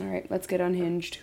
All right, let's get unhinged.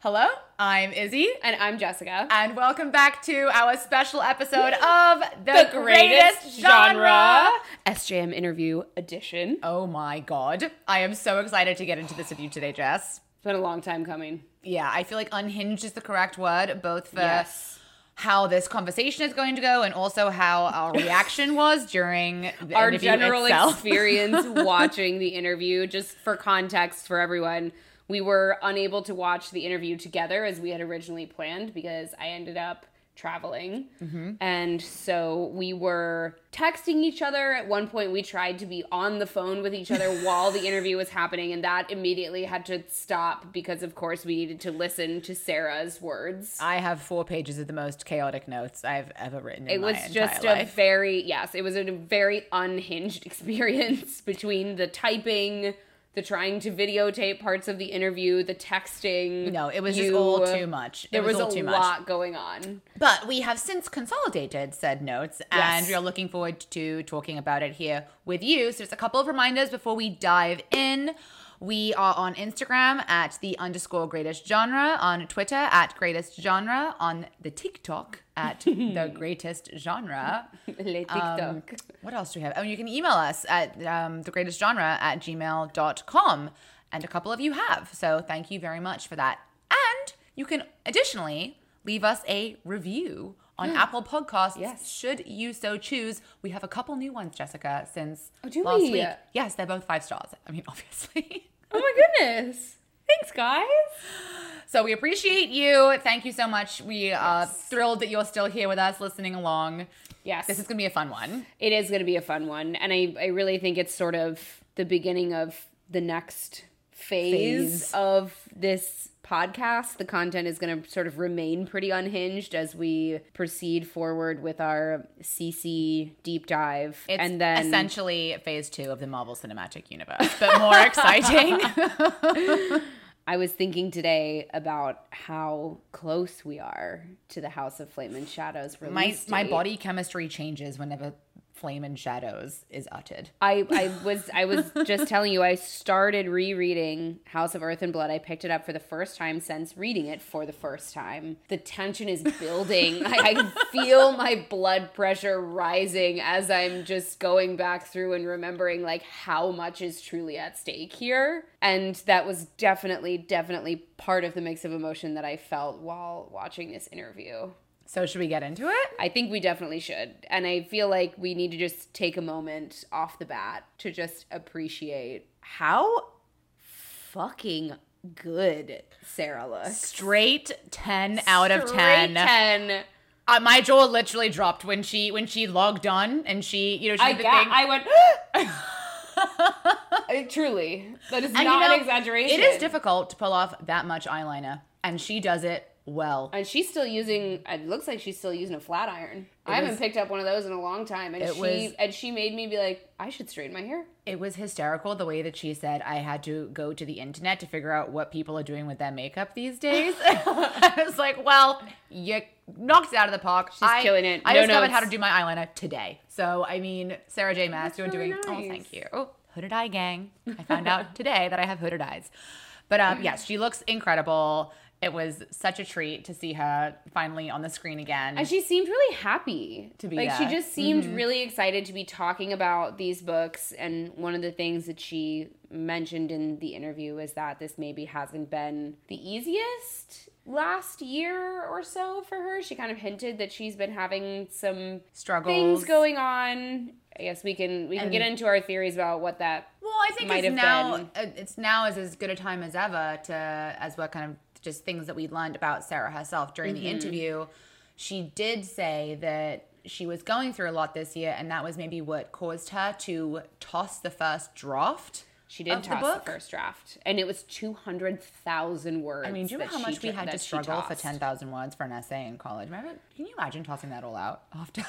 Hello, I'm Izzy, And I'm Jessica. and welcome back to our special episode of The, Greatest, genre. SJM interview edition. Oh my god. I am so excited to get into this with you today, Jess. It's been a long time coming. Yeah, I feel like unhinged is the correct word, both for Yes. how this conversation is going to go and also how our reaction was during the Our general itself. experience watching the interview, just for context for everyone, we were unable to watch the interview together as we had originally planned because I ended up traveling. Mm-hmm. And so we were texting each other. At one point, we tried to be on the phone with each other while the interview was happening, and that immediately had to stop because, of course, we needed to listen to Sarah's words. I have four pages of the most chaotic notes I've ever written in It was just a life. very yes, it was a very unhinged experience between the typing, the trying to videotape parts of the interview, the texting. No, it was just you- all too much. It There was was, all a too much. lot going on. But we have since consolidated said notes and we are looking forward to talking about it here with you. So, just a couple of reminders before we dive in. We are on Instagram at the underscore greatest genre, on Twitter at greatest genre, on the TikTok at the greatest genre. Le Um, TikTok. what else do we have? Oh, you can email us at um, the greatest genre at gmail.com. And a couple of you have. So thank you very much for that. And you can additionally leave us a review on Apple Podcasts. Yes. Should you so choose. We have a couple new ones, Jessica, since Oh, do last we? week. Yes, they're both five stars. I mean, obviously. oh my goodness. Thanks, guys. So we appreciate you. Thank you so much. We uh, are thrilled that you're still here with us listening along. Yes. This is going to be a fun one. it is going to be a fun one and I, I really think it's sort of the beginning of the next phase, Phase. of this podcast the content is going to sort of remain pretty unhinged as we proceed forward with our cc deep dive It's and then essentially phase two of the Marvel Cinematic Universe, but more exciting. i was thinking today about how close we are to the house of flame and shadows my release my date. body chemistry changes whenever Flame and Shadows is uttered. I, I was I was just telling you I started rereading House of Earth and Blood. I picked it up for the first time since reading it for the first time. The tension is building. I, I feel my blood pressure rising as I'm just going back through and remembering like how much is truly at stake here. And that was definitely, definitely part of the mix of emotion that I felt while watching this interview. So should we get into it? I think we definitely should. And I feel like we need to just take a moment off the bat to just appreciate how fucking good Sarah looks. Straight ten out of Straight ten. 10. Uh, my jaw literally dropped when she when she logged on and she you know she I did the got, thing. I went I- truly. That is And, not you know, an exaggeration. It is difficult to pull off that much eyeliner, and she does it well. And she's still using. It looks like she's still using a flat iron. I haven't was- picked up one of those in a long time, and she was- and she made me be like, I should straighten my hair. It was hysterical the way that she said I had to go to the internet to figure out what people are doing with their makeup these days. I was like, well, you knocked it out of the park. She's I, killing it. I No discovered how to do my eyeliner today. So I mean, Sarah J. Maas, That's you're really doing. Oh, thank you. Oh, hooded eye gang. I found out today that I have hooded eyes. But um, yes, she looks incredible. It was such a treat to see her finally on the screen again. And she seemed really happy To be like she just seemed really excited to be talking about these books. And one of the things that she mentioned in the interview is that this maybe hasn't been the easiest last year or so for her. She kind of hinted that she's been having some Struggles. things going on. I guess we can we can get into our theories about what that Well, I think it's now been. uh, it's now is as good a time as ever to as what kind of just things that we learned about Sarah herself during Mm-hmm. the interview. She did say that she was going through a lot this year, and that was maybe what caused her to toss the first draft. she did the toss the, book? first draft, and it was two hundred thousand words. I mean, do you know how much we had to struggle for ten thousand words for an essay in college? Remember? Can you imagine tossing that all out after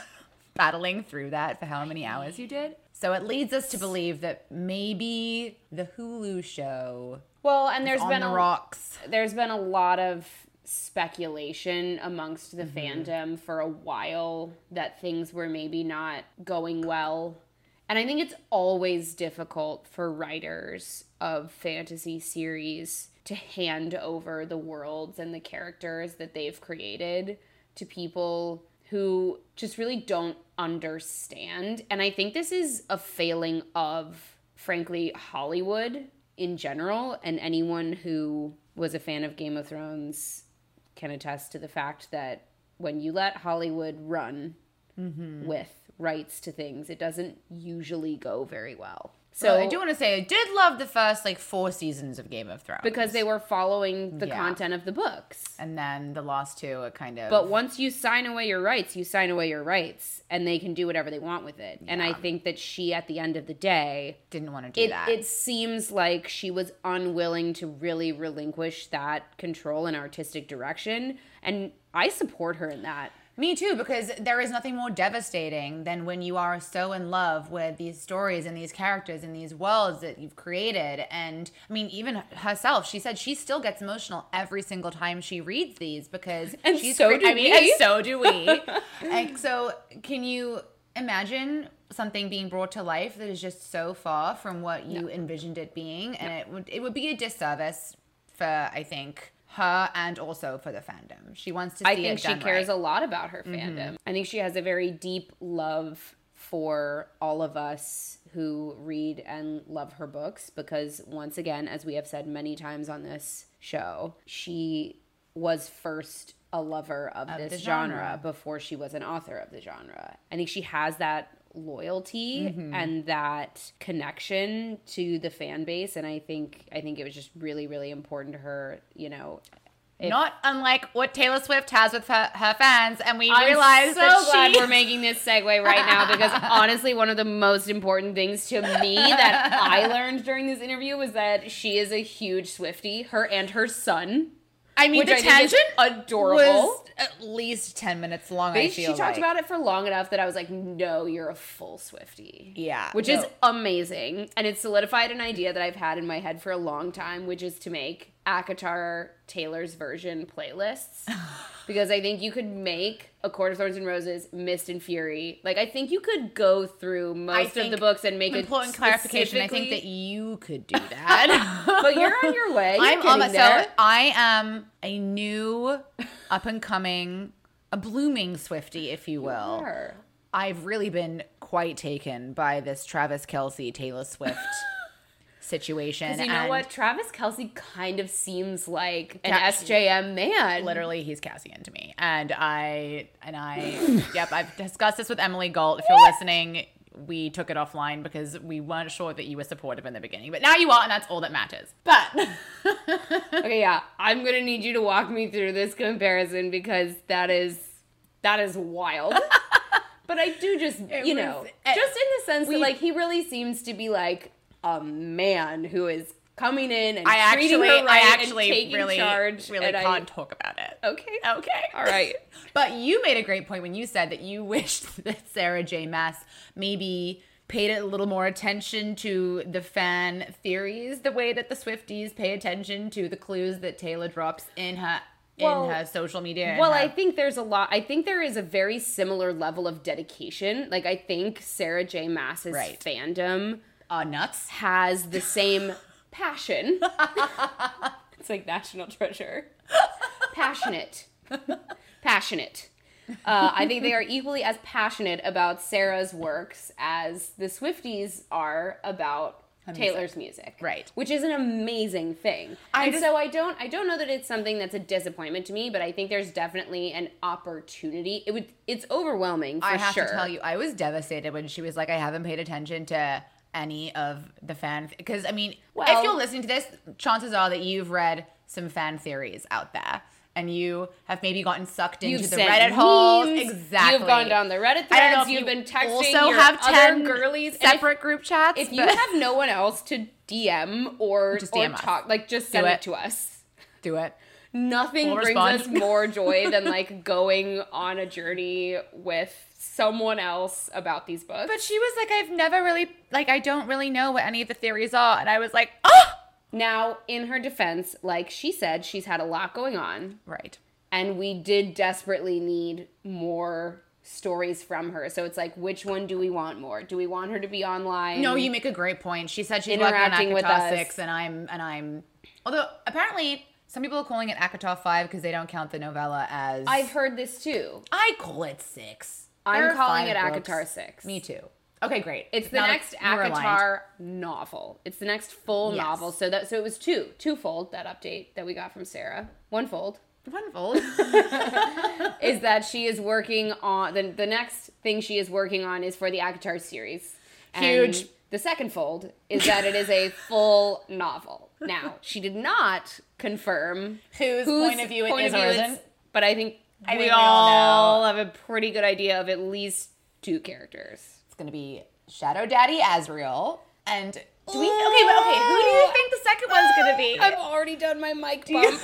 battling through that for how many hours you did? So it leads us to believe that maybe the Hulu show Well, and there's been the a, rocks. there's been a lot of speculation amongst the mm-hmm. fandom for a while that things were maybe not going well. And I think it's always difficult for writers of fantasy series to hand over the worlds and the characters that they've created to people who just really don't understand. And I think this is a failing of, frankly, Hollywood in general. And anyone who was a fan of Game of Thrones can attest to the fact that when you let Hollywood run mm-hmm. with rights to things, it doesn't usually go very well. So So I do want to say I did love the first like four seasons of Game of Thrones because they were following the Yeah. content of the books. and then the last two it kind of But once you sign away your rights, you sign away your rights, and they can do whatever they want with it. And I think that she, at the end of the day, didn't want to do it, that. it seems like she was unwilling to really relinquish that control and artistic direction. And I support her in that. Me too, because there is nothing more devastating than when you are so in love with these stories and these characters and these worlds that you've created. And I mean, even herself, she said she still gets emotional every single time she reads these because And she's so do I mean, we. and so do we. and so, can you imagine something being brought to life that is just so far from what you envisioned it being? And it would it would be a disservice for I think her and also for the fandom. She wants to see I think she cares right. a lot about her mm-hmm. fandom. I think she has a very deep love for all of us who read and love her books because once again, as we have said many times on this show, she was first a lover of, this genre. genre. before she was an author of the genre. I think she has that loyalty mm-hmm. and that connection to the fan base. And I think I think it was just really really important to her, you know, if- Not unlike what Taylor Swift has with her, her fans, and we I'm realize so that glad she we're making this segue right now because honestly, one of the most important things to me that I learned during this interview was that she is a huge Swifty. Her and her son, I mean, which the I tangent adorable. was at least ten minutes long. They- I feel she talked like. about it for long enough that I was like, no, you're a full Swifty. Yeah, Which is amazing. And it solidified an idea that I've had in my head for a long time, which is to make ACOTAR Taylor's version playlists. because I think you could make A Court of Thorns and Roses, Mist and Fury. Like, I think you could go through most of the books and make important clarification. I think that you could do that. But you're on your way. You're I'm my, there. so I am a new, up and coming, a blooming Swifty, if you will. Sure. I've really been quite taken by this Travis Kelce Taylor Swift situation. you know and what? Travis Kelce kind of seems like an SJM man. Literally, he's Cassian to me, and I and I. yep, I've discussed this with Emily Galt. If you're listening, we took it offline because we weren't sure that you were supportive in the beginning, but now you are, and that's all that matters. But Okay, yeah. I'm gonna need you to walk me through this comparison because that is that is wild. but I do just you was- know, eh, just in the sense that like he really seems to be like a man who is coming in and I treating actually, her right I and actually taking really, charge. really and I- can't talk about it. Okay. Okay. All right. But you made a great point when you said that you wished that Sarah J. Maas maybe paid a little more attention to the fan theories the way that the Swifties pay attention to the clues that Taylor drops in her Well- in her social media. Well, her- I think there's a lot. I think there is a very similar level of dedication. Like I think Sarah J. Maas's Right. fandom uh, nuts. has the same passion. it's like national treasure. Passionate. Passionate. Uh, I think they are equally as passionate about Sarah's works as the Swifties are about Taylor's music. Right. Which is an amazing thing. I and just- so I don't I don't know that it's something that's a disappointment to me, but I think there's definitely an opportunity. It would it's overwhelming for I have sure. to tell you, I was devastated when she was like, I haven't paid attention to any of the fan because I mean, Well- if you're listening to this, chances are that you've read some fan theories out there. And you have maybe gotten sucked into the Reddit holes. Exactly. You've gone down the Reddit threads. I don't know if you've you been texting also your have other 10 girlies. And if- separate group chats. If, you have no one else to DM or Just or DM us. talk, like just send it. it. to us. do it. Nothing We'll brings respond. us more joy than like going on a journey with someone else about these books. But she was like, I've never really like I don't really know what any of the theories are, and I was like, oh, Now, in her defense, like she said, she's had a lot going on, Right. and we did desperately need more stories from her. So it's like, which one do we want more? Do we want her to be online? No, you make a great point. She said she's working on Interacting with us. six, and I'm and I'm. Although apparently some people are calling it ACOTAR five because they don't count the novella as. I've heard this too. I call it six. I'm are calling five it books. ACOTAR six. Me too. Okay, great. It's the that next we're aligned. ACOTAR novel. It's the next full Yes. novel. So that so it was two, twofold that update that we got from Sarah. One fold Wonderful. is that she is working on the the next thing she is working on is for the ACOTAR series. And Huge. The second fold is that it is a full novel. Now she did not confirm Whose whose point of view it point is view But I think I we think we all all have a pretty good idea of at least two characters. It's gonna be Shadow Daddy Azriel and. Do we, okay, but okay, who do you oh. think the second one's gonna be? I've already done my mic bump.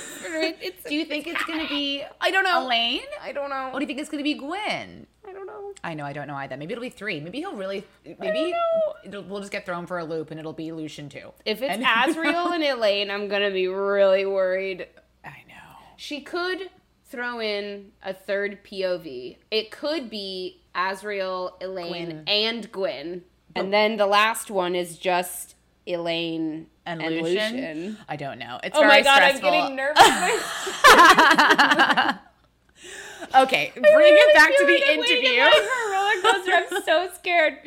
It's- Do you think it's gonna be I don't know. Elain? I don't know. Or do you think it's gonna be Gwyn? I don't know. I know, I don't know either. Maybe it'll be three. Maybe he'll really. Maybe know. it'll, we'll just get thrown for a loop and it'll be Lucien too. If it's And- Azriel and Elain, I'm gonna be really worried. I know. She could throw in a third POV. It could be Azriel, Elain, and Gwyn. And then the last one is just Elain And, and, Lucien? Lucien. I don't know. It's Oh my god, stressful. I'm getting nervous. Okay, bring it back to the like interview. line for a roller coaster. I'm so scared.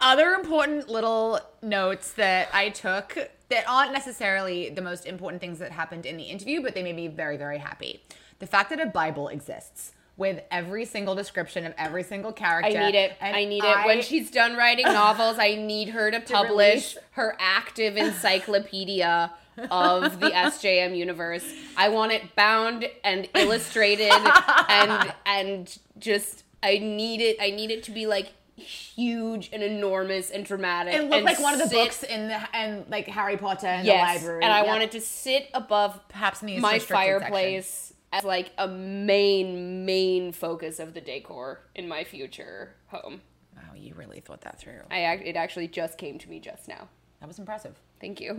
Other important little notes that I took that aren't necessarily the most important things that happened in the interview, but they made me very, very happy. The fact that a Bible exists with every single description of every single character. I need it. and I need it. When she's done writing novels, I need her to publish release- her active encyclopedia of the SJM universe. I want it bound and illustrated and and just I need it I need it to be like huge and enormous and dramatic. It looked like one of the sit- books in the and like Harry Potter in Yes, the library. and I Yep. want it to sit above perhaps my fireplace as like a main main focus of the decor in my future home. Wow, you really thought that through. I ac- it actually just came to me just now. That was impressive. Thank you.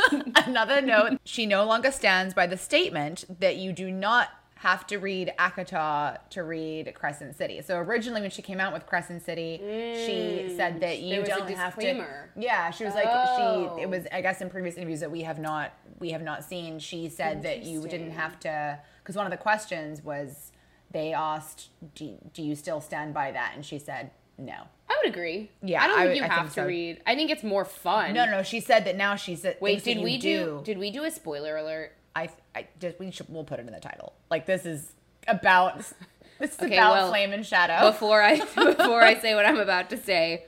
Another note: she no longer stands by the statement that you do not have to read ACOTAR to read Crescent City. So originally, when she came out with Crescent City, she mm. said that you don't have to. Yeah, she was like Oh. she. It oh. was I guess in previous interviews that we have not we have not seen. She said that you didn't have to because one of the questions was they asked, do, "Do you still stand by that?" And she said, "No." I would agree. Yeah, I don't I think would- you I have think to so. read. I think it's more fun. No, no, no. She said that now she's Wait, did we do, Did we do a spoiler alert? I, I just we should we'll put it in the title. Like this is about this is Okay, about well, flame and shadow. Before I before I say what I'm about to say,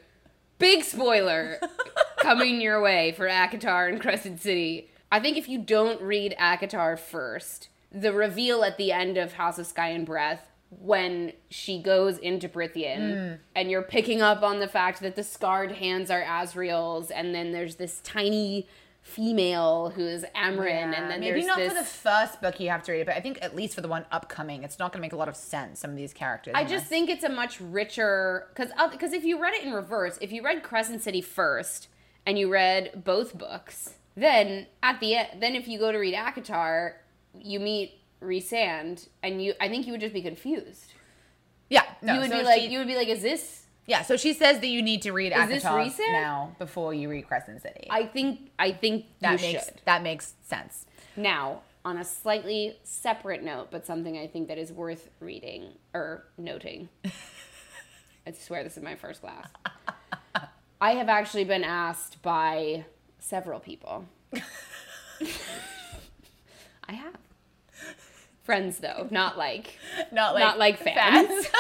big spoiler coming your way for ACOTAR and Crescent City. I think if you don't read ACOTAR first, the reveal at the end of House of Sky and Breath when she goes into Prythian Mm. and you're picking up on the fact that the scarred hands are Azriel's and then there's this tiny female who's Amren and then maybe not this for the first book you have to read it, but I think at least for the one upcoming, it's not going to make a lot of sense. Some of these characters. I just this. think it's a much richer because because if you read it in reverse, if you read Crescent City first and you read both books, then at the end, then if you go to read ACOTAR, you meet Rhysand, and you I think you would just be confused. yeah, no, you would so be like she- you would be like, is this? Yeah. So she says that you need to read Is this ACOTAR recent? now before you read Crescent City. I think I think that you makes should. that makes sense. Now, on a slightly separate note, but something I think that is worth reading or noting. I swear this is my first class. I have actually been asked by several people. I have. Friends though, not like Not like not like fans.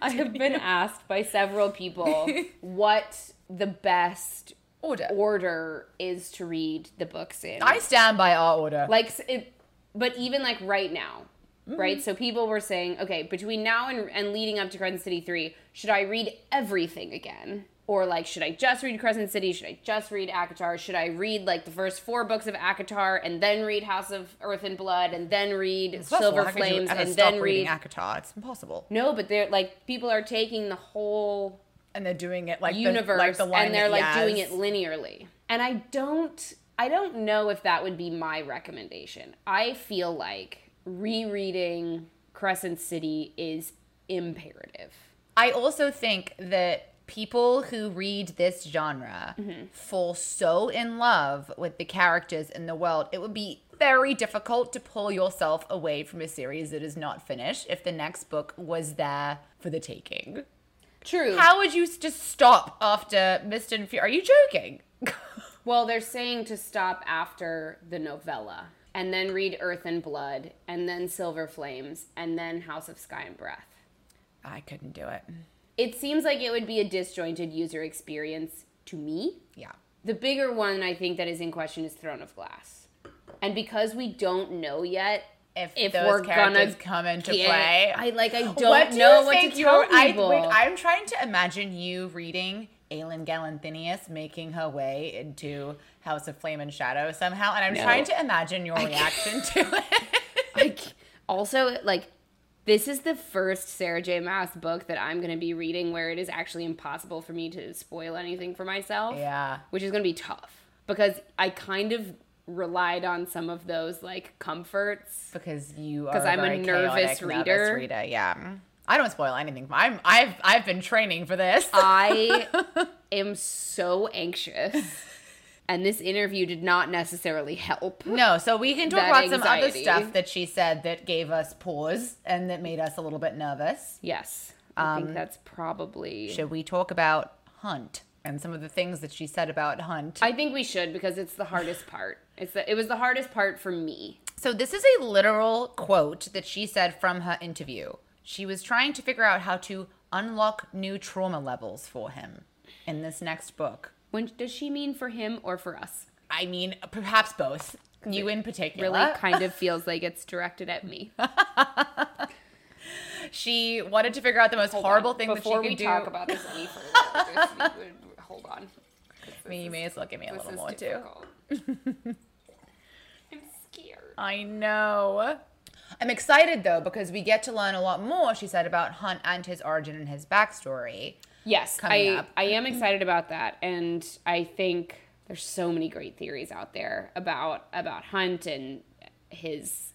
I have been asked by several people what the best Order. order is to read the books in. I stand by our order. like it, but even like right now, Mm-hmm. right? So people were saying, okay, between now and, and leading up to Crescent City three, should I read everything again? Or like, should I just read Crescent City? Should I just read ACOTAR? Should I read like the first four books of ACOTAR and then read House of Earth and Blood and then read all, Silver you Flames and stop then read ACOTAR. It's impossible. no, but they're like people are taking the whole and they're doing it like universe the, like the and they're like doing it linearly. And I don't I don't know if that would be my recommendation. I feel like rereading Crescent City is imperative. I also think that people who read this genre Mm-hmm. fall so in love with the characters in the world, it would be very difficult to pull yourself away from a series that is not finished if the next book was there for the taking. True. How would you just stop after Mist and Fury? Are you joking? well, they're saying to stop after the novella and then read Earth and Blood and then Silver Flames and then House of Sky and Breath. I couldn't do it. It seems like it would be a disjointed user experience to me. Yeah. The bigger one I think that is in question is Throne of Glass. And because we don't know yet If, those characters come into get- play, I like I don't what do know what to tell were- I, people. wait, I'm trying to imagine you reading Aelin Galathynius making her way into House of Flame and Shadow somehow, and I'm No. trying to imagine your reaction to it. like also like this is the first Sarah J. Maas book that I'm going to be reading where it is actually impossible for me to spoil anything for myself. yeah. Which is going to be tough because I kind of relied on some of those like comforts. Because you are 'Cause I'm a nervous chaotic, reader. nervous reader. Yeah. I don't spoil anything. I'm I've I've been training for this. I am so anxious. And this interview did not necessarily help. No, so we can talk about some other stuff that she said that gave us pause and that made us a little bit nervous. Yes. I think um, that's probably. Should we talk about Hunt and some of the things that she said about Hunt? I think we should because it's the hardest part. It's the, it was the hardest part for me. So this is a literal quote that she said from her interview. She was trying to figure out how to unlock new trauma levels for him in this next book. When does she mean for him or for us? I mean, perhaps both. You in particular. Really, kind of feels like it's directed at me. She wanted to figure out the most horrible thing that she Before could we do. talk about this any further, just, hold on. I mean, you may as well give me a little is more too. I'm scared. I know. I'm excited though because we get to learn a lot more, she said, about Hunt and his origin and his backstory. Yes, coming I up. I am excited about that, and I think there's so many great theories out there about about Hunt and his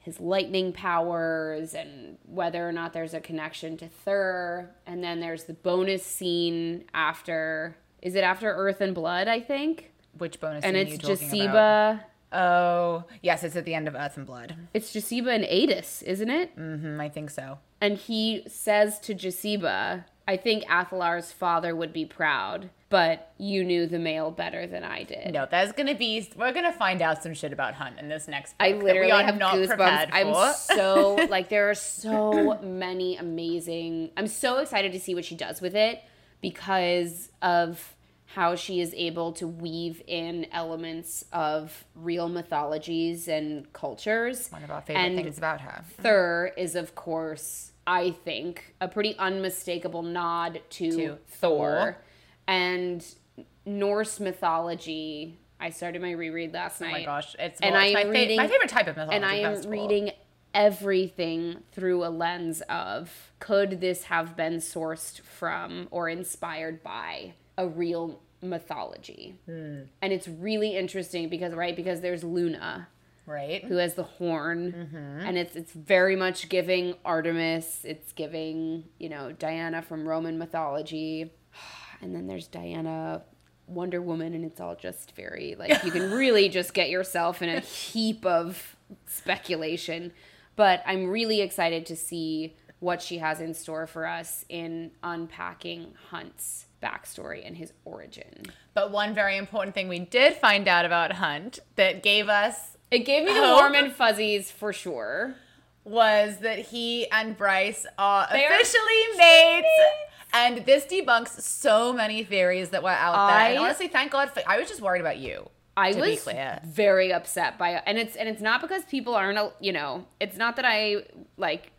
his lightning powers and whether or not there's a connection to Thurr. And then there's the bonus scene after is it after Earth and Blood? I think, Which bonus and scene it's are you talking about? Jesiba. Oh, yes, it's at the end of Earth and Blood. It's Jesiba and Aidas, isn't it? Mm-hmm. I think so. And he says to Jesiba, I think Athalar's father would be proud, but you knew the male better than I did. No, there's gonna be. We're gonna find out some shit about Hunt in this next. Book I literally have not goosebumps. prepared I'm so like there are so many amazing. I'm so excited to see what she does with it because of how she is able to weave in elements of real mythologies and cultures. One of our favorite And things about her. Thurr is, of course, I think, a pretty unmistakable nod to, To Thor. Thor. And Norse mythology. I started my reread last night. Oh my gosh, it's And well, it's my, fa- reading- my favorite type of mythology. and I am festival. reading everything through a lens of could this have been sourced from or inspired by a real mythology? Hmm. And it's really interesting because right because there's Luna right. who has the horn Mm-hmm. and it's it's very much giving Artemis, it's giving, you know, Diana from Roman mythology. And then there's Diana Wonder Woman and it's all just very like you can really just get yourself in a heap of speculation. But I'm really excited to see what she has in store for us in unpacking Hunt's backstory and his origin. But one very important thing we did find out about Hunt that gave us It gave me the Hope. warm and fuzzies for sure. was that he and Bryce are They are officially mates. And this debunks so many theories that were out there. And I- honestly, thank God. For, I was just worried about you. I was very upset by it, and it's and it's not because people aren't, you know, it's not that I like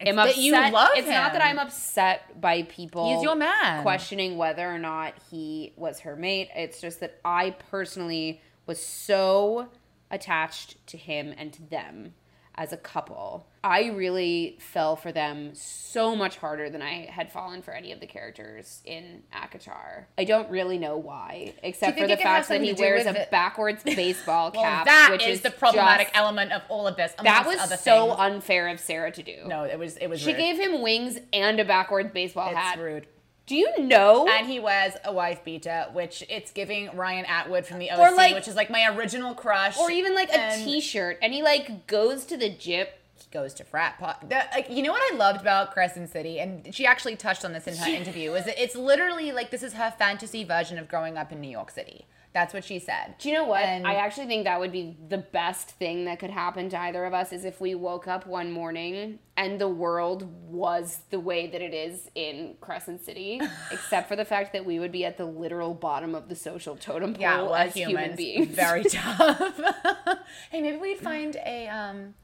am that upset. you love it's not that. I'm upset by people. He's your man. Questioning whether or not he was her mate. It's just that I personally was so attached to him and to them as a couple. I really fell for them so much harder than I had fallen for any of the characters in ACOTAR. I don't really know why, except for the it could have fact that he wears a it? backwards baseball Well, cap, that which is is the problematic just- element of all of this. that was so things. unfair of Sarah to do. no, it was it was. She rude. gave him wings and a backwards baseball It's hat. rude. Do you know? And he wears a wife beater, which it's giving Ryan Atwood from the OC, like- which is like my original crush. or even like a And- shirt and he like goes to the gym. He goes to frat pot. Like, you know what I loved about Crescent City, and she actually touched on this in her interview, is that it's literally like this is her fantasy version of growing up in New York City. That's what she said. Do you know what? And- I actually think that would be the best thing that could happen to either of us is if we woke up one morning and the world was the way that it is in Crescent City, except for the fact that we would be at the literal bottom of the social totem pole Yeah, well, as humans, human beings. very tough. hey, maybe we'd find a um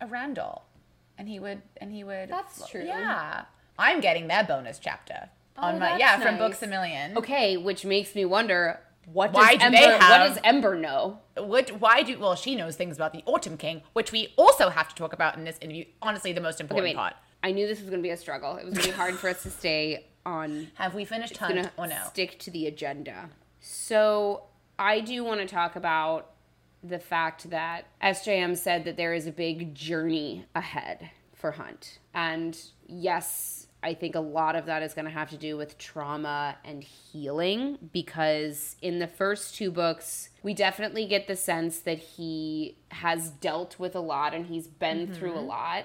a Randall, and he would and he would. That's true. Yeah, I'm getting their bonus chapter on Oh, my that's yeah from. Books a Million. okay, which makes me wonder what Why does do Ember, they what does Ember know? What? Why do? Well, she knows things about the Autumn King, which we also have to talk about in this interview. Honestly, the most important wait. part. I knew this was going to be a struggle. It was going to be hard for us to stay on Have we finished Hunt or no? stick to the agenda. So I do want to talk about the fact that SJM said that there is a big journey ahead for Hunt. And yes, I think a lot of that is going to have to do with trauma and healing because in the first two books, we definitely get the sense that he has dealt with a lot and he's been through a lot,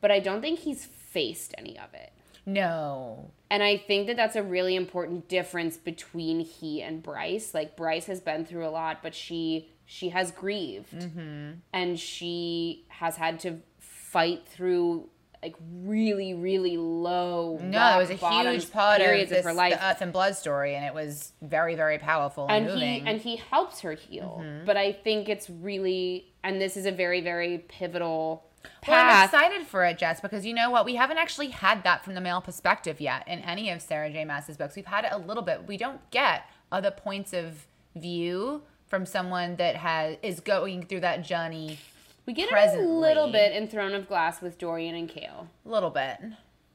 but I don't think he's faced any of it. No. And I think that that's a really important difference between he and Bryce. Like Bryce has been through a lot, but she she has grieved, Mm-hmm. and she has had to fight through like really really low. No, it was a huge part of, this, of her life. the Earth and Blood story, and it was very, very powerful and, and he moving. and he helps her heal, Mm-hmm. but I think it's really and this is a very very pivotal Well, I'm excited for it, Jess, because you know what? We haven't actually had that from the male perspective yet in any of Sarah J. Maas's books. We've had it a little bit. We don't get other points of view from someone that has is going through that journey we get it a little bit in Throne of Glass with Dorian and Chaol. a little bit.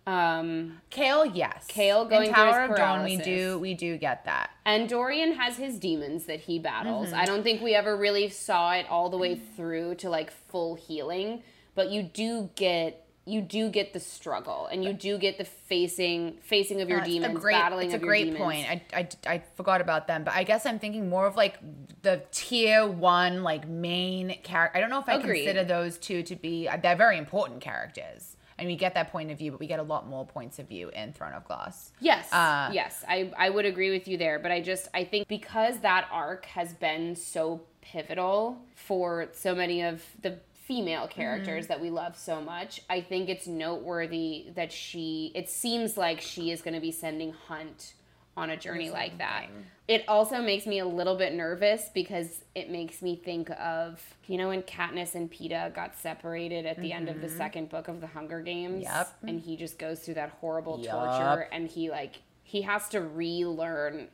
Um, Chaol, yes. Chaol going in Tower of Dawn, we do we do get that. And Dorian has his demons that he battles. Mm-hmm. I don't think we ever really saw it all the way through to like full healing, but you do get you do get the struggle and you do get the facing facing of your Uh, demons, a great, battling it's a great point. I, I, I forgot about them, but I guess I'm thinking more of like the tier one, like main character. I don't know if I Agreed. consider those two to be, uh, they're very important characters. And we get that point of view, but we get a lot more points of view in Throne of Glass. Yes, Uh, yes, I I would agree with you there, but I just I think because that arc has been so pivotal for so many of the female mm-hmm. characters that we love so much, I think it's noteworthy that she it seems like she is going to be sending Hunt on a journey like that. Mm-hmm. It also makes me a little bit nervous because it makes me think of you know when Katniss and Peeta got separated at the end of the mm-hmm. second book of the Hunger Games, Yep. and he just goes through that horrible Yup. torture and he like he has to relearn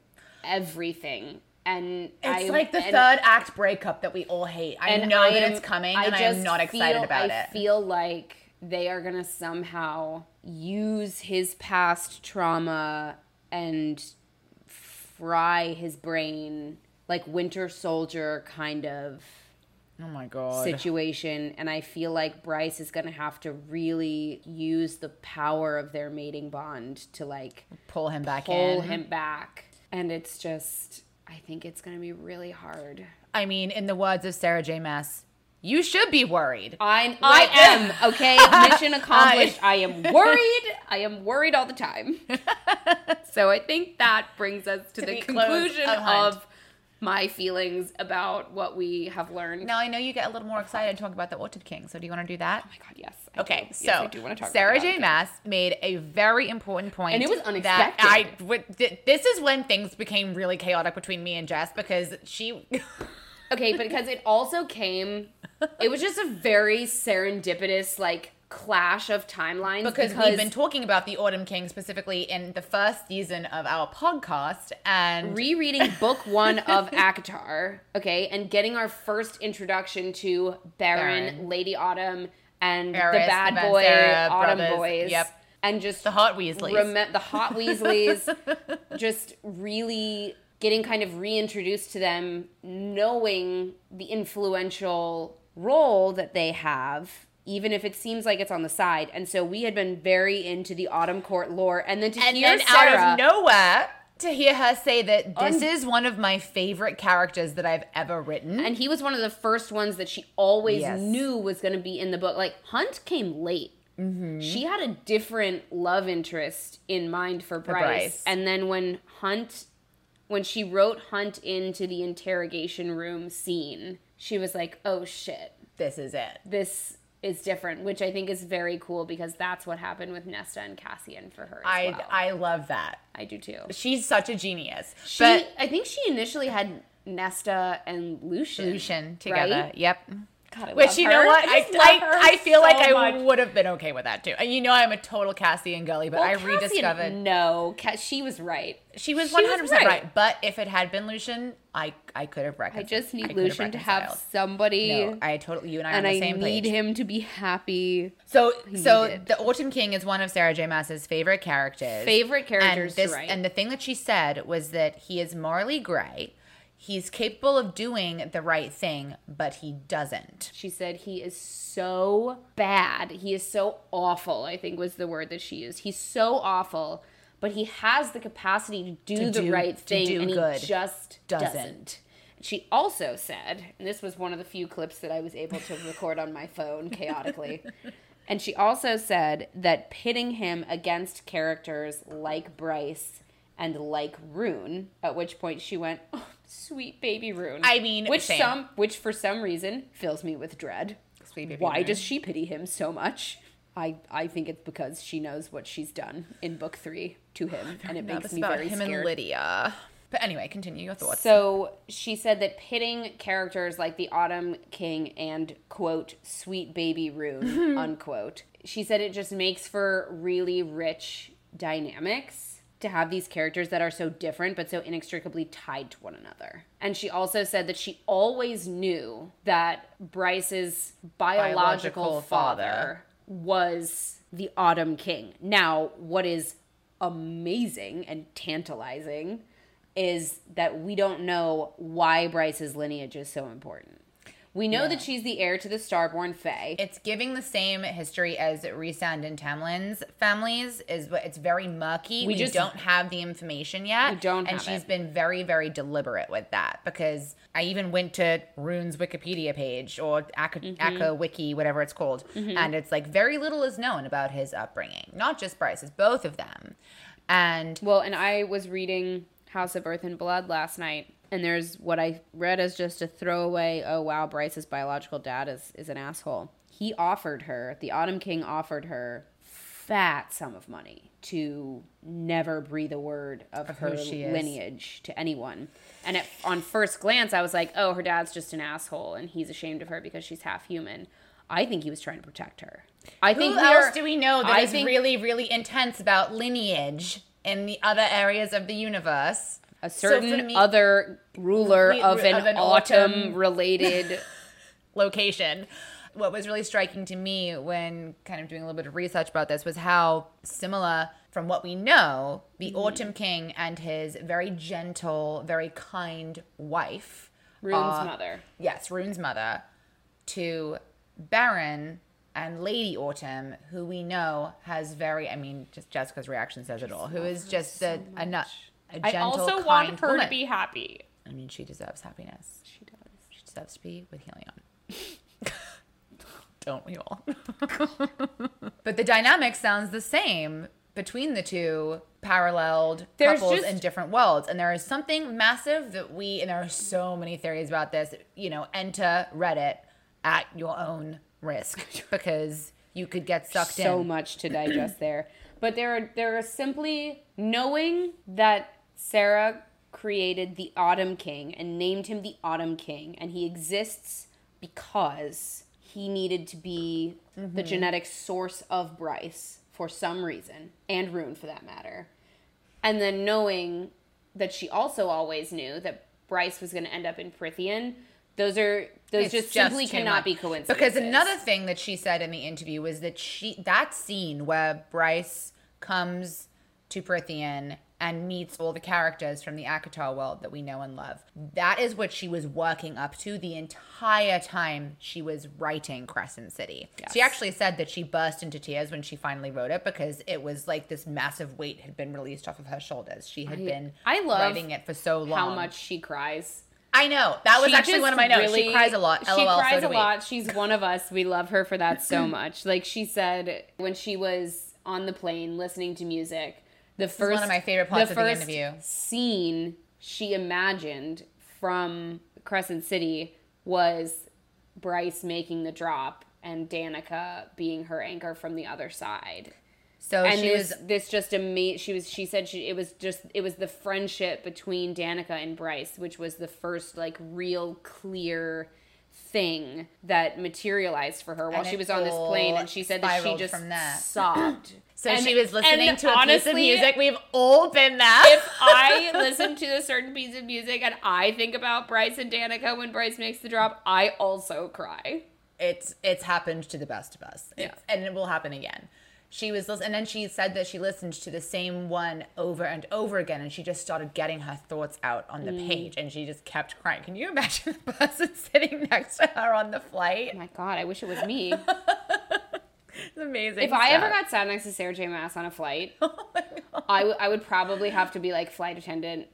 everything and It's I- like the third act breakup that we all hate. I know I that am- it's coming, I and I am not excited feel- about I it. I feel like they are gonna somehow use his past trauma and fry his brain like Winter Soldier kind of oh my god. situation and i feel like bryce is going to have to really use the power of their mating bond to like Pull him back pull in. him back and it's just i think it's going to be really hard. I mean, in the words of Sarah J. Maas, you should be worried. I, I am okay? Mission accomplished. I am worried. I am worried all the time. So i think that brings us to, To the be conclusion of my feelings about what we have learned Now I know you get a little more excited talking about the Orchid King, so do you want to do that? oh my god yes I Okay, do. so yes, I do want to talk Sarah J. Maas made a very important point, And it was That unexpected. I this is when things became really chaotic between me and Jess because she, Okay, but because it also came. It was just a very serendipitous like clash of timelines because, we've been talking about the Autumn King specifically in the first season of our podcast and rereading book one of ACOTAR, okay, and getting our first introduction to Beron, Beron. Lady Autumn, and Eris, the the bad Van boy Sarah Autumn brothers, boys. yep. And just the Hot Weasleys. Rem- the hot Weasleys, just really getting kind of reintroduced to them, knowing the influential role that they have, even if it seems like it's on the side. And so we had been very into the Autumn Court lore, and then to and hear then Sarah, out of nowhere to hear her say that this Un- is one of my favorite characters that I've ever written. and he was one of the first ones that she always Yes. knew was going to be in the book. Like Hunt came late. Mm-hmm. She had a different love interest in mind for Bryce. Bryce. and then when Hunt, when she wrote Hunt into the interrogation room scene, she was like, "Oh shit, this is it. this is different," which I think is very cool because that's what happened with Nesta and Cassian for her. As I well. I love that. I do too. She's such a genius. She, but I think she initially had Nesta and Lucien, Lucien together. right? Yep. God, I Which you her. know what? I I, I feel so like I would have been okay with that too. And you know I'm a total Cassie and Gully, but Well, I rediscovered No, she was right. she was she one was hundred percent right. right. But if it had been Lucien, I I could have I just need Lucien to have somebody, No, I totally you and I are and on the I same need page. him to be happy. So so needed. the Autumn King is one of Sarah J. Maas's favorite characters. Favorite characters and this, write. And the thing that she said was that he is morally gray. He's capable of doing the right thing, but he doesn't. she said he is so bad. He is so awful. I think was the word that she used. He's so awful, but he has the capacity to do To the do- right thing, and good. he just Doesn't. doesn't. She also said, and this was one of the few clips that I was able to record on my phone chaotically. And she also said that pitting him against characters like Bryce and like Ruhn, at which point she went, oh, "Sweet baby Ruhn." I mean, which same. some, which for some reason fills me with dread. Sweet baby Why Ruhn. does she pity him so much? I I think it's because she knows what she's done in book three to him, and it makes me about very him scared. and Lydia. But anyway, continue your thoughts. So she said that pitting characters like the Autumn King and quote sweet baby Ruhn unquote. She said it just makes for really rich dynamics to have these characters that are so different but so inextricably tied to one another. And she also said that she always knew that Bryce's biological, Biological father father. was the Autumn King. Now, what is amazing and tantalizing is that we don't know why Bryce's lineage is so important. We know that she's the heir to the Starborn Fae. it's giving the same history as Rhysand and Tamlin's families. Is what it's very murky. We, just- don't have the information yet. We don't and she's it. been very, very deliberate with that because I even went to Ruhn's Wikipedia page or Aka, Mm-hmm. Aka Wiki, whatever it's called, and it's like very little is known about his upbringing. Not just Bryce, it's both of them. And Well, and I was reading House of Earth and Blood last night, and there's what I read as just a throwaway, oh wow, Bryce's biological dad is, is an asshole. He offered her, the Autumn King offered her fat sum of money to never breathe a word of, who her lineage to anyone. And at, on first glance, I was like, oh, her dad's just an asshole, and he's ashamed of her because she's half human. I think he was trying to protect her. I who think else are- do we know that I is think- really, really intense about lineage in the other areas of the universe? A So certain me- other ruler We- of an, of an autumn, autumn- related location. What was really striking to me when kind of doing a little bit of research about this was how similar, from what we know, the Mm-hmm. Autumn King and his very gentle, very kind wife, Ruhn's are- mother. yes, Ruhn's mother, to Beron and Lady Autumn, who we know has very, I mean, just Jessica's reaction says it all, who is just a, a, nut, a I gentle, also kind want her woman. to be happy. I mean, she deserves happiness. She does. She deserves to be with Helion. Don't we all? but the dynamic sounds the same between the two paralleled There's couples just- in different worlds. And there is something massive that we, and there are so many theories about this, you know, enter Reddit at your own risk because you could get sucked So in. So much to digest there. But there are there are simply knowing that Sarah created the Autumn King and named him the Autumn King and he exists because he needed to be the mm-hmm. genetic source of Bryce for some reason, and Ruhn for that matter. And then knowing that she also always knew that Bryce was going to end up in Prythian, those are those It's just, simply cannot much. be coincidences. Because another thing that she said in the interview was that she that scene where Bryce comes to Prythian and meets all the characters from the ACOTAR world that we know and love. That is what she was working up to the entire time she was writing Crescent City. She actually said that she burst into tears when she finally wrote it because it was like this massive weight had been released off of her shoulders. She had been I love writing it for so long. how much she cries. I know. That was She actually one of my notes. she cries a lot. She cries so a we. lot. She's one of us. We love her for that so much. Like she said when she was on the plane listening to music, the first one of my favorite parts the of the first interview. Scene she imagined from Crescent City was Bryce making the drop and Danika being her anchor from the other side So and she this, was this just amazing. She was. She said she. It was just. It was the friendship between Danika and Bryce, which was the first like real clear thing that materialized for her while she was on this plane. And she said that she just from that. sobbed. So And- she was listening to a piece of music. We've all been there. If I listen to a certain piece of music and I think about Bryce and Danika when Bryce makes the drop, I also cry. it's it's happened to the best of us. It's, and it will happen again. She was and then she said that she listened to the same one over and over again and she just started getting her thoughts out on the Mm. page and she just kept crying. Can you imagine the person sitting next to her on the flight? Oh my God, I wish it was me. It's amazing. If I ever got sat next to Sarah J. Maas on a flight, Oh. I, w- I would probably have to be like flight attendant.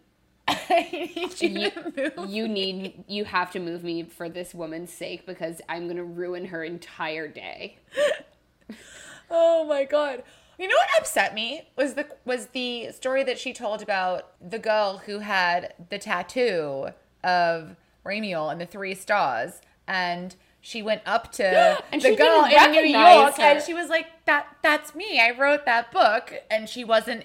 Need you, You, you need you have to move me for this woman's sake because I'm gonna ruin her entire day. Oh my god. You know what upset me was the was the story that she told about the girl who had the tattoo of Ramiel and the three stars and she went up to And the she girl in New York her. and she was like that that's me. I wrote that book and she wasn't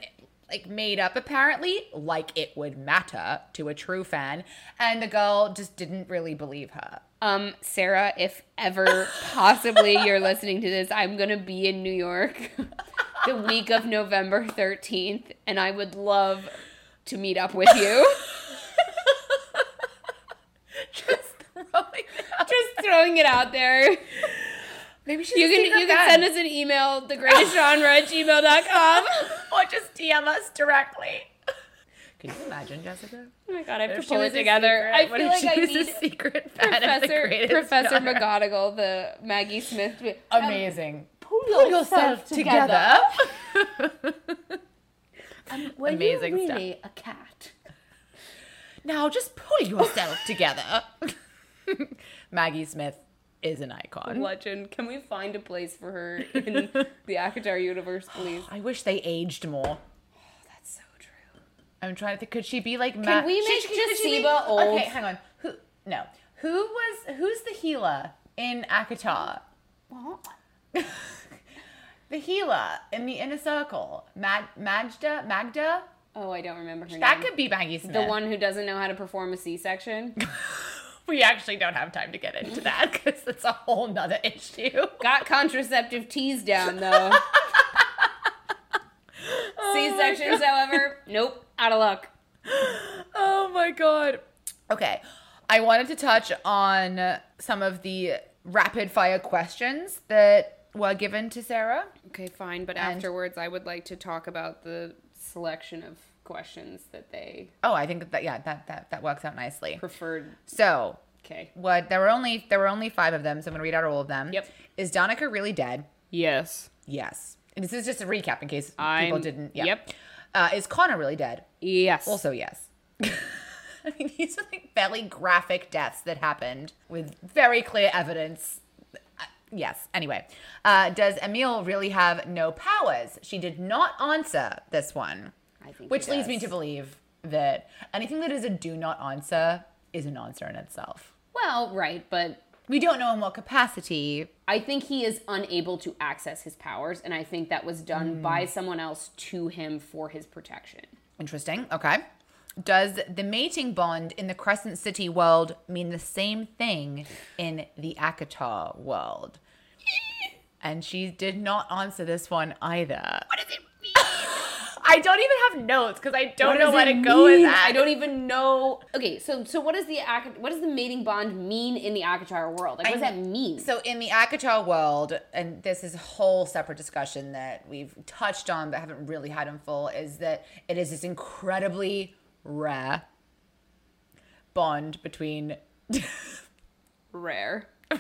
like made up apparently like it would matter to a true fan and the girl just didn't really believe her. Um, Sarah, if ever possibly you're listening to this, I'm gonna be in New York the week of November 13th, and I would love to meet up with you. Just throwing it out. Just throwing it out there. Maybe she's You can you can send us an email, the greatest genre at gmail.com. or just DM us directly. Can you imagine, Jessica? Oh my god, I have What to pull it together. I what feel if like she I was need a secret fan of the Professor greatest Professor genre. McGonagall, the Maggie Smith. Um, Amazing. Pull, Pull yourself together. Were Amazing you stuff. really a cat? now just pull yourself together. Maggie Smith is an icon. Legend. Can we find a place for her in the ACOTAR universe, please? I wish they aged more. That's so true. I'm trying to think. Could she be like? Can we make Jesiba old? Okay, hang on. Who? No. Who was? Who's the healer in ACOTAR? Well, the healer in the inner circle. Mag- Magda. Magda. Oh, I don't remember her name. That name. could be Maggie Smith. the one who doesn't know how to perform a C-section. We actually don't have time to get into that because it's a whole nother issue. Got contraceptive teas down though. C-sections, oh however, nope, out of luck. Oh my god. Okay. I wanted to touch on some of the rapid fire questions that were given to Sarah. Okay, fine, but And- afterwards, I would like to talk about the selection of questions that they Oh, I think that yeah, that that that works out nicely. preferred. So, Okay. what there were only there were only 5 of them, so I'm going to read out all of them. Yep. Is Danika really dead? Yes. Yes. And this is just a recap in case people I'm- didn't. Yeah. yep. Uh, is Connor really dead? Yes. Also, yes. I mean, these are like fairly graphic deaths that happened with very clear evidence. Uh, Yes. Anyway, uh, does Emile really have no powers? She did not answer this one, I think which leads me to believe that anything that is a do not answer is an answer in itself. Well, right, but We don't know in what capacity. I think he is unable to access his powers, and I think that was done by Mm. someone else to him for his protection. Interesting. Okay. Does the mating bond in the Crescent City world mean the same thing in the ACOTAR world? And she did not answer this one either. What does it? I don't even have notes because I don't What know where to go with that. I don't even know. Okay, so so what does the what does the mating bond mean in the ACOTAR world? Like, what does that mean? So in the ACOTAR world, and this is a whole separate discussion that we've touched on but haven't really had in full, is that it is this incredibly rare bond between Rare.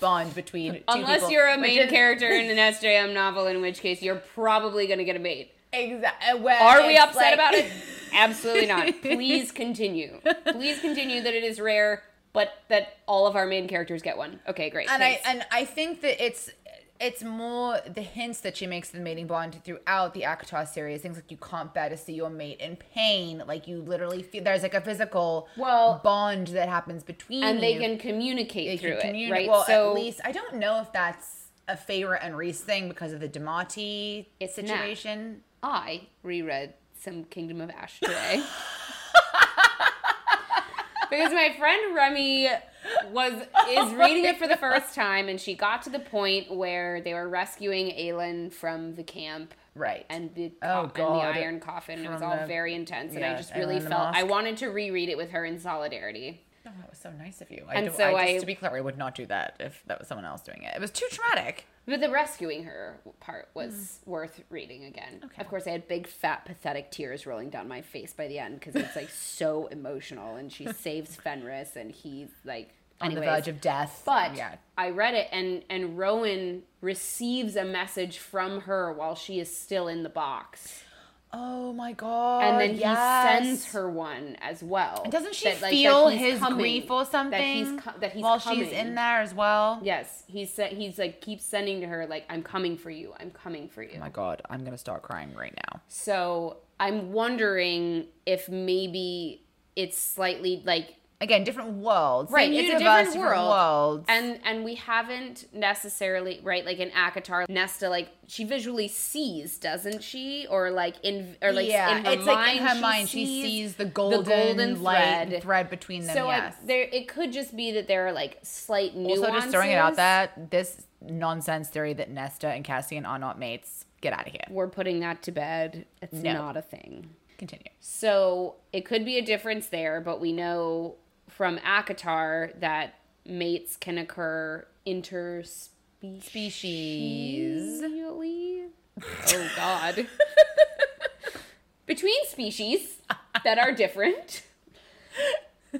bond between two Unless people, you're a main is- character in an SJM novel, in which case you're probably gonna get a mate. Exactly. Uh, well, Are we upset about it? Absolutely not. Please continue. Please continue that it is rare, but that all of our main characters get one. Okay, great. and I and I think that it's it's more the hints that she makes the mating bond throughout the ACOTAR series. Things like you can't bear to see your mate in pain. Like you literally feel there's like a physical Well- bond that happens between and they you. can communicate They through can it, right? Well, so at least I don't know if that's a Feyre and Rhys thing because of the daemati It's not. situation. I reread some Kingdom of Ash today. because my friend Remy was is reading it for the first time and she got to the point where they were rescuing Aelin from the camp Right. and the Oh, co- God. and the iron coffin. It was all the- very intense and I just really felt I wanted to reread it with her in solidarity. Oh, that was so nice of you. I And so I, just, I- to be clear, I would not do that if that was someone else doing it. It was too traumatic. But the rescuing her part was worth reading again. Mm. Okay. Of course, I had big, fat, pathetic tears rolling down my face by the end because it's like so emotional. And she saves Fenris, and he's like On the verge of death. But yeah. I read it, and and Rowan receives a message from her while she is still in the box, Oh my god. and then yes. he sends her one as well. And doesn't she that, like, feel he's his coming, grief or something? That he's co- that he's while coming. she's in there as well. Yes, he's sa- he's like keeps sending to her like I'm coming for you. I'm coming for you. Oh my god, I'm gonna start crying right now. So I'm wondering if maybe it's slightly like Again, different worlds. right, Same it's a different world, worlds. and and we haven't necessarily right like in ACOTAR, Nesta like she visually sees, doesn't she? Or like in or like yeah, in her it's mind, like in her she mind, she sees sees the golden, golden light thread. thread, between them. So yes. there, it could just be that there are like slight nuances. also, just throwing it out that this nonsense theory that Nesta and Cassian are not mates. Get out of here. We're putting that to bed. It's No. not a thing. Continue. So it could be a difference there, but we know from ACOTAR that mates can occur interspecies. Oh God. Between species that are different.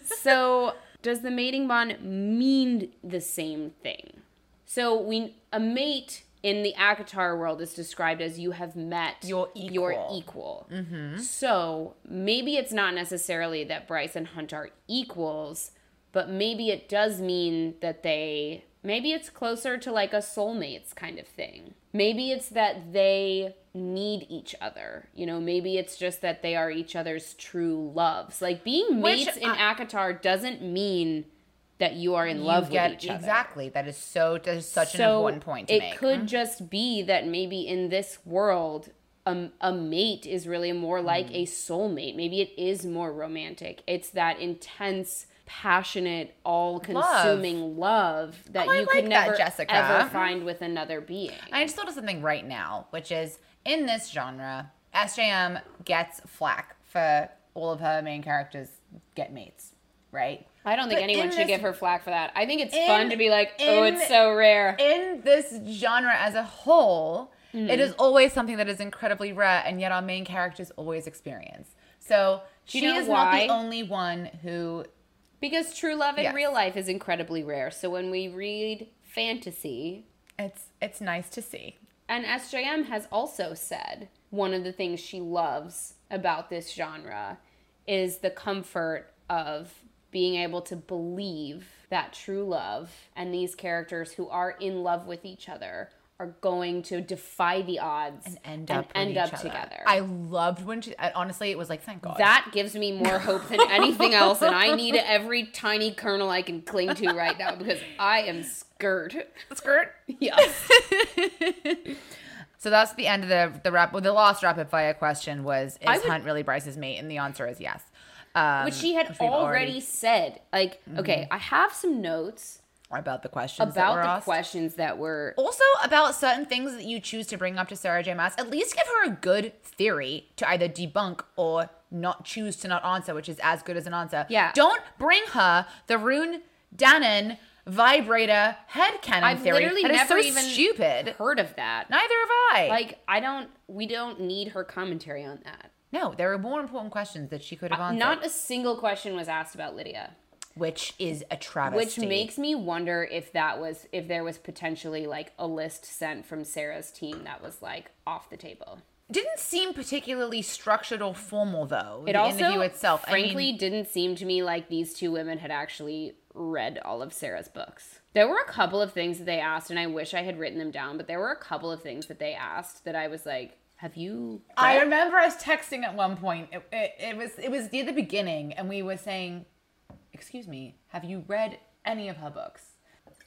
So does the mating bond mean the same thing? So we a mate in the ACOTAR world is described as you have met Your Your equal. equal. Mm-hmm. So maybe it's not necessarily that Bryce and Hunt are equals, but maybe it does mean that they maybe it's closer to like a soulmates kind of thing. Maybe it's that they need each other. You know, maybe it's just that they are each other's true loves. Like being Which mates in I- ACOTAR doesn't mean that you are in You love get- with each other. Exactly. That is so. That is such an important point to it make. Mm-hmm. could just be that maybe in this world, a, a mate is really more like Mm. a soulmate. Maybe it is more romantic. It's that intense, passionate, all-consuming love, that Oh, I you like could that, never Jessica. ever find with another being. I just thought of something right now, which is in this genre, SJM gets flack for all of her main characters get mates, right? I don't think But anyone should this- give her flack for that. I think it's in- fun to be like, oh, in- it's so rare. In this genre as a whole, Mm-hmm. it is always something that is incredibly rare, and yet our main characters always experience. So you she know is not the only one who because true love in Yes. real life is incredibly rare. So when we read fantasy, it's it's nice to see. And SJM has also said one of the things she loves about this genre is the comfort of being able to believe that true love and these characters who are in love with each other are going to defy the odds And end up with end up other. together. I loved when she. Honestly, it was like thank God. that gives me more hope than anything else, and I need every tiny kernel I can cling to right now because I am scared. skirt. Yes. So that's the end of the the rap. Well, the last rapid fire question was: Is would- Hunt really Bryce's mate? And the answer is yes. Um, Which she had which already, said. Like, Mm-hmm. okay, I have some notes about the questions that about were the asked. questions that were Also about certain things that you choose to bring up to Sarah J. Maas. At least give her a good theory to either debunk or not choose to not answer, which is as good as an answer. Yeah. Don't bring her the Ruhn Danaan vibrator headcanon theory. I've theory. literally That never so even stupid. heard of that. Neither have I. Like, I don't. We don't need her commentary on that. No, there are more important questions that she could have uh, answered. Not a single question was asked about Lydia, which is a travesty. which makes me wonder if that was if there was potentially like a list sent from Sarah's team that was like off the table. didn't seem particularly structured or formal though. It the also, interview itself, I mean- frankly, didn't seem to me like these two women had actually read all of Sarah's books. There were a couple of things that they asked, and I wish I had written them down, but there were a couple of things that they asked that I was like, "Have you?" I read?" remember us texting at one point. It, it, it was it was near the beginning, and we were saying, "Excuse me, have you read any of her books?"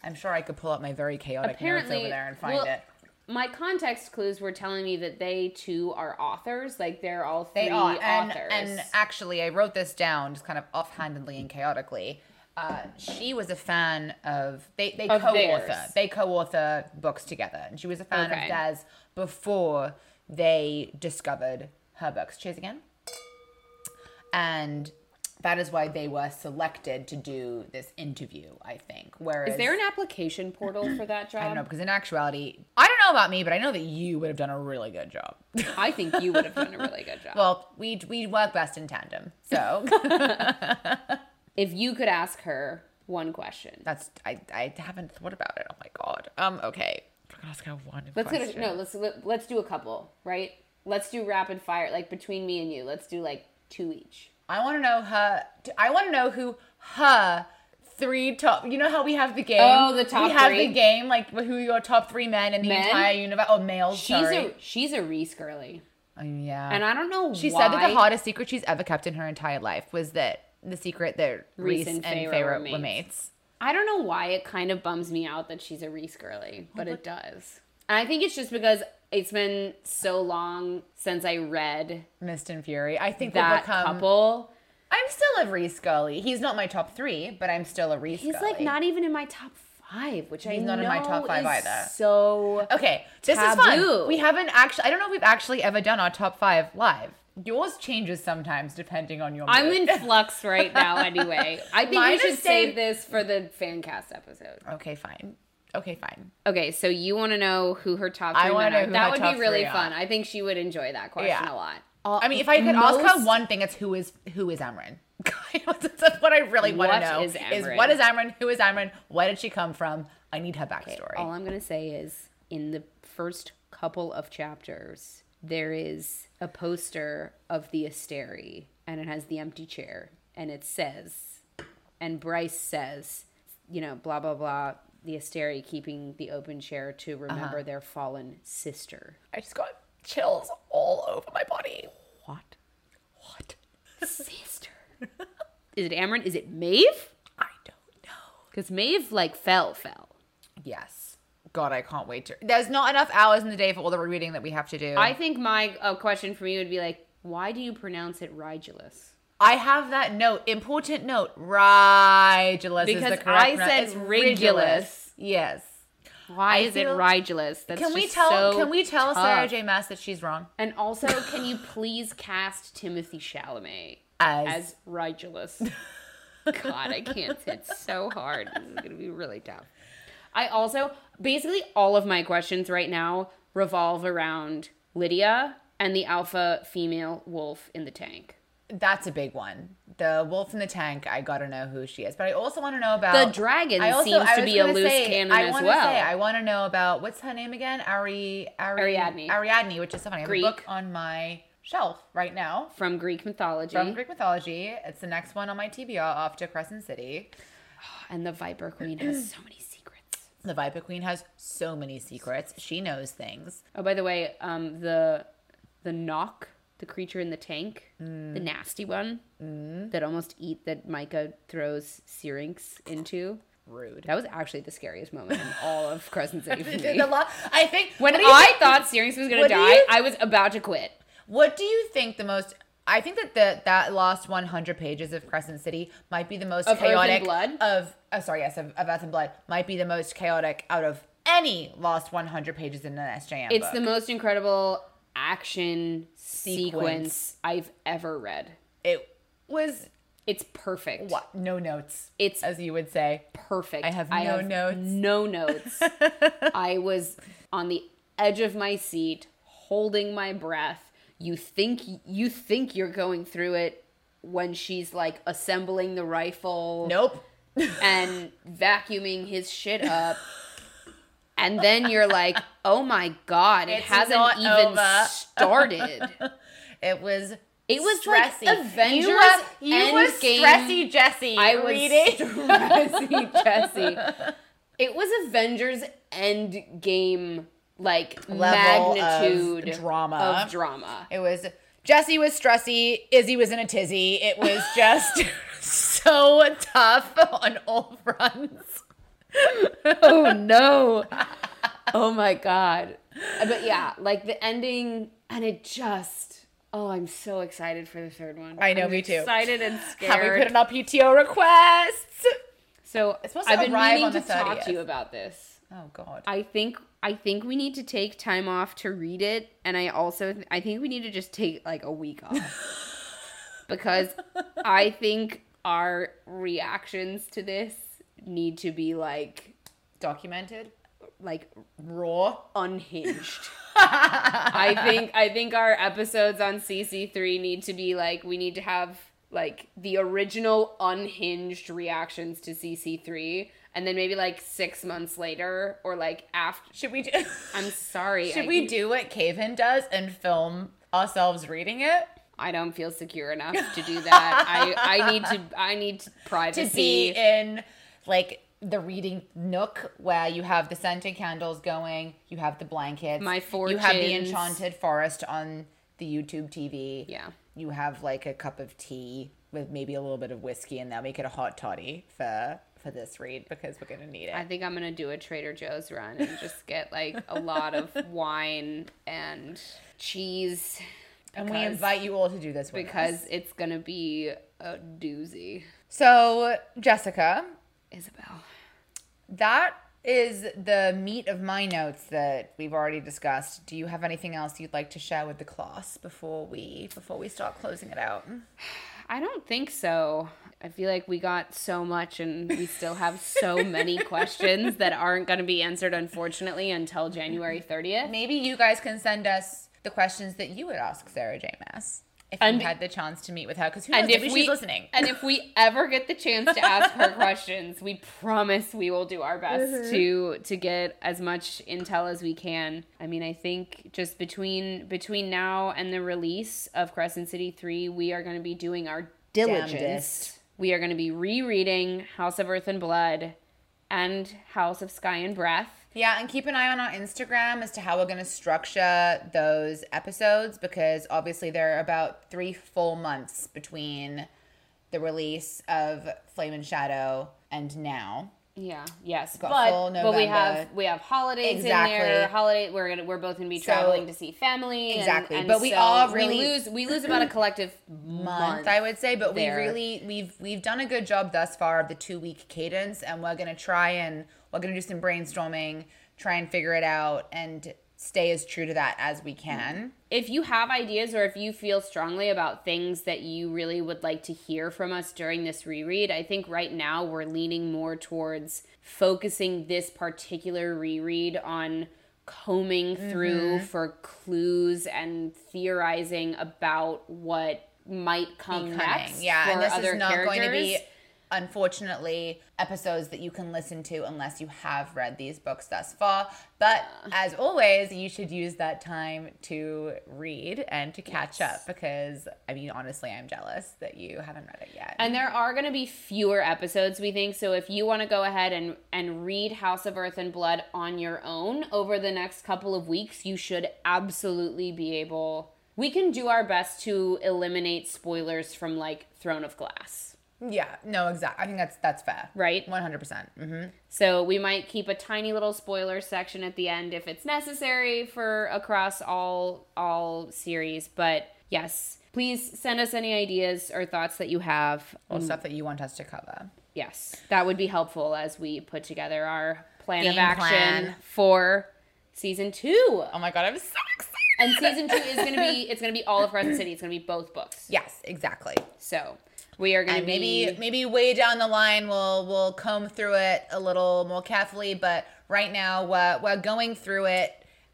I'm sure I could pull up my very chaotic notes over there and find well, it. My context clues were telling me that they too are authors. Like they're all three They are, and authors. and actually, I wrote this down just kind of offhandedly and chaotically. Uh, she was a fan of they they Of co-author theirs. they co-author books together, and she was a fan Okay. of Des before they discovered her books. Cheers again. And that is why they were selected to do this interview. I think. Whereas Is there an application portal for that job? I don't know because in actuality, I don't know about me, but I know that you would have done a really good job. I think you would have done a really good job. well, we we work best in tandem, so. if you could ask her one question, That's I I haven't thought about it. Oh my god. Um. Okay. We're gonna ask her one let's question. a, no. Let's let, let's do a couple, right? Let's do rapid fire, like between me and you. Let's do like two each. I want to know her. I want to know who her three top. You know how we have the game. Oh, the top We have three? the game like who your top three men in the Men? entire universe. Oh, males. She's sorry. a she's a Rhys girly, Oh, yeah. and I don't know. she why. said that the hottest secret she's ever kept in her entire life was that the secret that Rhys Rhys, and and, were were mates. I don't know why it kind of bums me out that she's a Rhys girly, but it does. And I think it's just because it's been so long since I read Mist and Fury. I think that become. couple. I'm still a Rhys Gully. He's not my top three, but I'm still a Rhys. He's like not even in my top five, which I He's not in my know top five is either. So Okay, this is fun. We haven't actually. I don't know if we've actually ever done our top five live. Yours changes sometimes depending on your. I'm in flux right now. Anyway, I think Mine we should is save this for the fan cast episode. Okay, fine. Okay, fine. Okay, so you want to know who her top I three wanna know are? who That my would top be really three are. fun. I think she would enjoy that question Yeah. a lot. Uh, I mean, if I could ask her one thing, it's who is who is Amren. That's what I really want to know. is Amren? what is Amren? Who is Amren? Where did she come from? I need her Okay, backstory. all I'm gonna say is in the first couple of chapters, there is a poster of the Asteri, and it has the empty chair, and it says, and Bryce says, you know, blah blah blah. The Asteri keeping the open chair to remember Uh-huh. their fallen sister. I just got chills all over my body. What What? sister? is it Amren? Is it Maeve? I don't know. Because Maeve like fell, fell. Yes. God, I can't wait to. There's not enough hours in the day for all the reading that we have to do. I think my uh, question for me would be like, why do you pronounce it Rigelus? I have that note. Important note. Rigelus is Because the correct I said it's Rigelus. Yes. Why I is it feel- Rigelus? That's can we tell? so can we tell tough. Sarah J. Maas that she's wrong? And also, can you please cast Timothée Chalamet As- as Rigelus? God, I can't. It's so hard. This is gonna be really tough. I also basically all of my questions right now revolve around Lydia and the alpha female wolf in the tank. That's a big one. The wolf in the tank. I gotta know who she is, but I also want to know about The dragon I also- seems I to be a loose say- cannon I as well. Say, I want to know about what's her name again? Ari, Ari Ariadne. Ariadne, which is so funny. I have Greek. a book on my shelf right now From Greek mythology. from Greek mythology. It's the next one on my TBR off to Crescent City. and the Viper Queen has so many. The Viper Queen has so many secrets. She knows things. Oh, by the way, um, the the nøkk, the creature in the tank, the Mm. nasty one that almost eat that Micah throws Syrinx into. rude. That was actually the scariest moment in all of Crescent City. The lo- I think When what do you I think- thought Syrinx was gonna die, you- I was about to quit. What do you think the most? I think that the that last 100 pages of Crescent City might be the most Of chaotic Blood? of. Oh, sorry, yes, of, of Earth and Blood might be the most chaotic out of any lost 100 pages in an SJM. It's book. the most incredible action sequence. Sequence. I've ever read. It was It's perfect. what? No notes. It's as you would say. perfect. I have no notes. No notes. I was on the edge of my seat, holding my breath. You think you think you're going through it when she's like assembling the rifle Nope. and vacuuming his shit up. And then you're like, "Oh my god, it It's hasn't even over." started." It was. It was like stressy. Avengers You were, you were stressy, Jesse. I was reading. stressy, Jesse. It was Avengers Endgame like Level of magnitude drama. Of drama. It was Jesse was stressy, Izzy was in a tizzy. It was just so tough on all fronts. oh no. Oh my god. But yeah, like the ending and it just oh, I'm so excited for the third one. I know, I'm me too. Excited and scared. Have we put in our PTO requests? so supposed to I've been meaning to the talk to you about this. Oh God. I think I think we need to take time off to read it, and I also I think we need to just take like a week off because I think our reactions to this need to be like Documented. like Raw. unhinged. I think I think our episodes on CC3 need to be like we need to have like the original unhinged reactions to CC3 and then maybe like 6 months later or like after Should we do I'm sorry. Should I- we do what Caven does and film ourselves reading it? I don't feel secure enough to do that. I I need to I need privacy To be in like the reading nook where you have the scented candles going, you have the blankets, My you have the enchanted forest on the YouTube TV. Yeah. You have like a cup of tea with maybe a little bit of whiskey and they'll make it a hot toddy for for this read because we're gonna need it. I think I'm gonna do a Trader Joe's run and just get like a lot of wine and cheese and we invite you all to do this because us. it's gonna be a doozy. So Jessica, Isabel. that is the meat of my notes that we've already discussed. Do you have anything else you'd like to share with the class before we before we start closing it out? I don't think so. I feel like we got so much and we still have so many questions that aren't going to be answered, unfortunately, until January 30th. Maybe you guys can send us the questions that you would ask Sarah J. Maas if And- you had the chance to meet with her. Because who knows, And maybe if she's we, listening. and if we ever get the chance to ask her questions, we promise we will do our best mm-hmm. to to get as much intel as we can. I mean, I think just between between now and the release of Crescent City 3, we are going to be doing our diligence. Damnedest. We are going to be rereading House of Earth and Blood and House of Sky and Breath. Yeah, and keep an eye on our Instagram as to how we're going to structure those episodes because obviously there are about three full months between the release of Flame and Shadow and now. Yeah. Yes. But, but we have we have holidays Exactly. in there. Holiday. We're gonna we're both gonna be So- traveling to see family. Exactly. And, But we so are really- we lose we lose about a collective month, month. I would say, but there. we really we've we've done a good job thus far of the two week cadence, and we're gonna try and we're gonna do some brainstorming, try and figure it out, and stay as true to that as we can. If you have ideas or if you feel strongly about things that you really would like to hear from us during this reread, I think right now we're leaning more towards focusing this particular reread on combing through Mm-hmm. for clues and theorizing about what might come next. yeah, and this other is not going to be. Unfortunately, episodes that you can listen to unless you have read these books thus far. But as always, you should use that time to read and to catch up because, I mean, honestly, I'm jealous that you haven't read it yet. And there are going to be fewer episodes, we think. So if you want to go ahead and, and read House of Earth and Blood on your own over the next couple of weeks, you should absolutely be able. We can do our best to eliminate spoilers from like Throne of Glass. Yeah, no, exactly. I think that's that's fair. Right. One hundred percent. Mm-hmm. So we might keep a tiny little spoiler section at the end if it's necessary for across all all series. But yes, please send us any ideas or thoughts that you have. Or stuff that you want us to cover. Yes, that would be helpful as we put together our plan of action plan. for season two. Oh my god, I'm so excited. And season two is gonna be it's gonna be all of Crescent City. It's gonna be both books. Yes, exactly. So we are gonna be maybe maybe way down the line we'll we'll comb through it a little more carefully, but right now we're we're going through it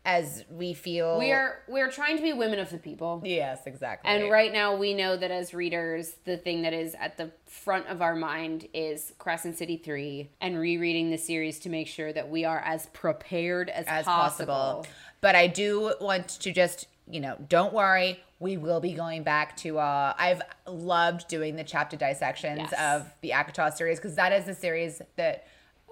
as we feel we are we're trying to be women of the people. Yes, exactly. And right now, we know that as readers, the thing that is at the front of our mind is Crescent City 3 and rereading the series to make sure that we are as prepared as, as possible. possible. But I do want to just, you know, don't worry. We will be going back to uh I've loved doing the chapter dissections Yes. of the ACOTAR series because that is the series that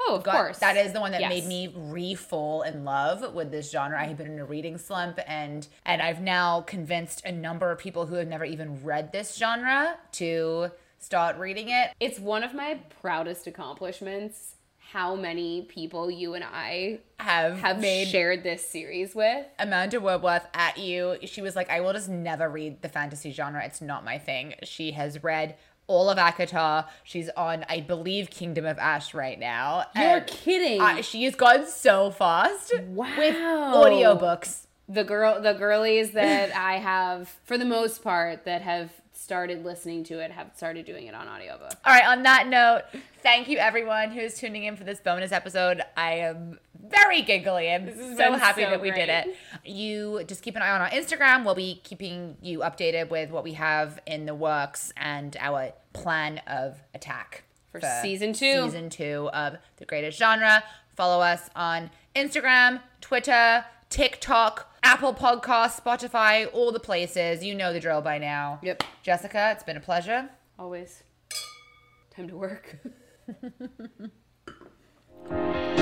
Oh, of got, course. that is the one that Yes. made me re-fall in love with this genre. I had been in a reading slump and and I've now convinced a number of people who have never even read this genre to start reading it. It's one of my proudest accomplishments how many people you and I Have have made shared this series with. Amanda Woodworth at you. She was like, I will just never read the fantasy genre. It's not my thing. She has read all of ACOTAR. She's on, I believe, Kingdom of Ash right now. You're And kidding. I- she has gone so fast Wow. with audiobooks. the girl the girlies that I have for the most part that have started listening to it have started doing it on audiobook. All right, on that note, thank you everyone who's tuning in for this bonus episode. I am very giggly. I'm so happy so that we did it. You just keep an eye on our Instagram. We'll be keeping you updated with what we have in the works and our plan of attack For season two. Season two of the greatest genre. Follow us on Instagram, Twitter, TikTok, Apple Podcasts, Spotify, all the places. You know the drill by now. Yep. Jessica, it's been a pleasure. Always. Time to work.